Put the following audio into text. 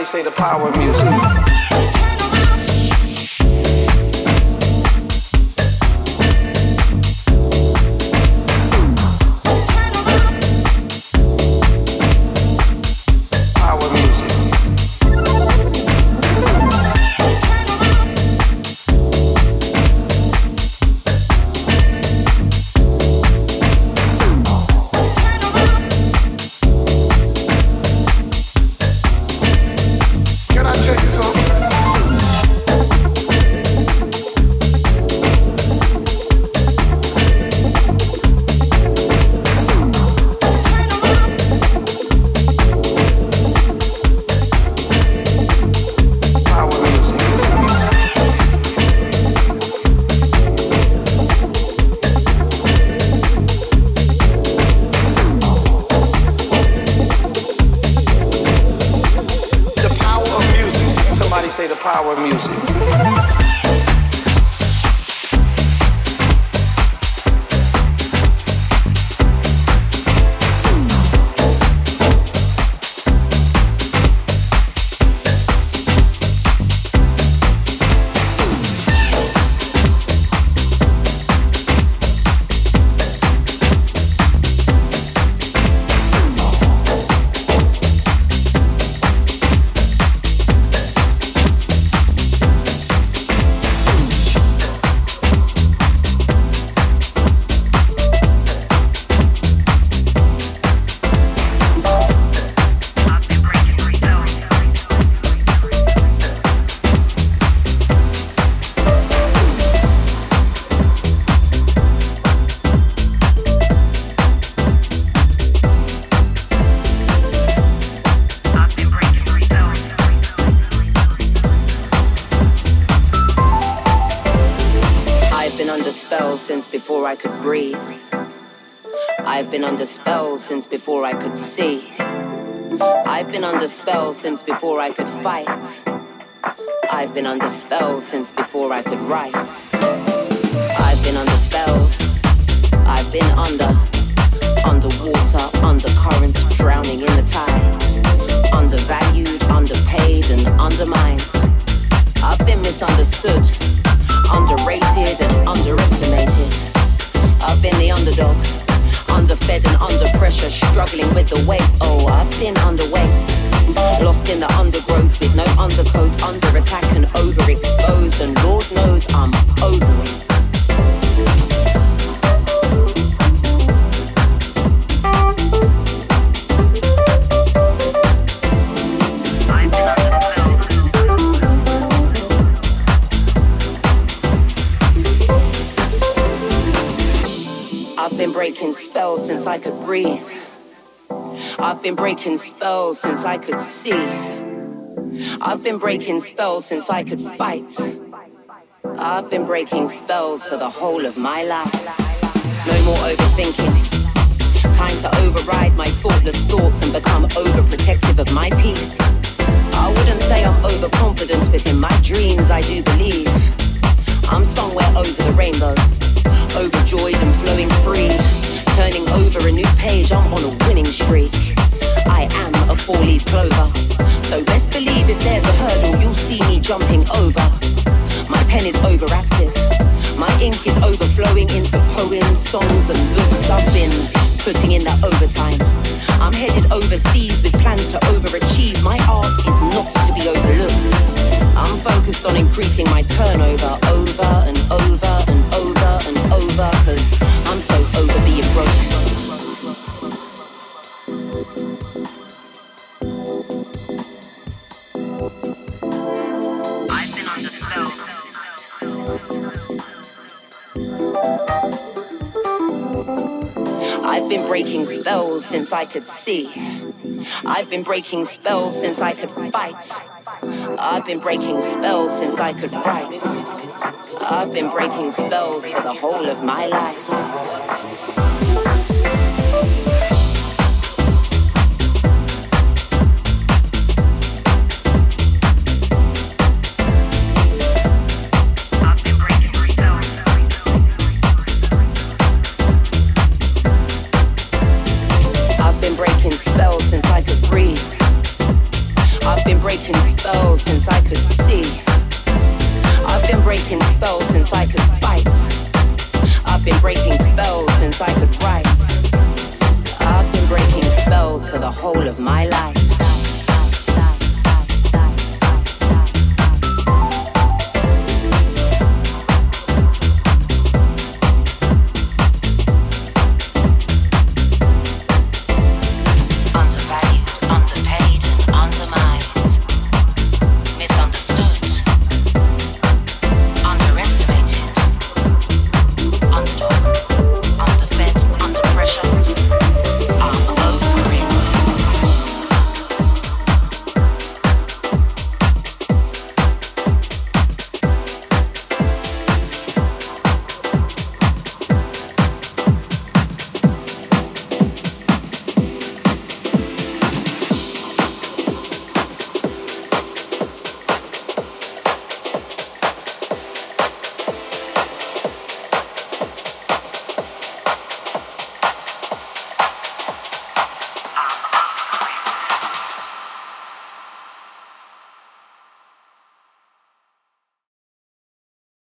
Somebody say the power spell since before I could fight. I've been under spell since before I could write. I've been under spells. I've been under, underwater, undercurrent, drowning in the tide. Undervalued, underpaid, and undermined. I've been misunderstood, underrated, and underestimated. I've been the underdog underfed and under pressure, struggling with the weight. Oh, I've been underweight. In the undergrowth with no undercoat, under attack and overexposed, and Lord knows I'm over it. I've been breaking spells since I could breathe. I've been breaking spells since I could see. I've been breaking spells since I could fight. I've been breaking spells for the whole of my life. No more overthinking. Time to override my thoughtless thoughts and become overprotective of my peace. I wouldn't say I'm overconfident, but in my dreams I do believe I'm somewhere over the rainbow overjoyed and flowing free. Turning over a new page, I'm on a winning streak. I am a four-leaf clover, so best believe if there's a hurdle, you'll see me jumping over. My pen is overactive, my ink is overflowing into poems, songs, and books. I've been putting in that overtime. I'm headed overseas with plans to overachieve. My art is not to be overlooked. I'm focused on increasing my turnover over and over and over and over, cause I'm so over being broke. I've been breaking spells since I could see. I've been breaking spells since I could fight. I've been breaking spells since I could write. I've been breaking spells for the whole of my life.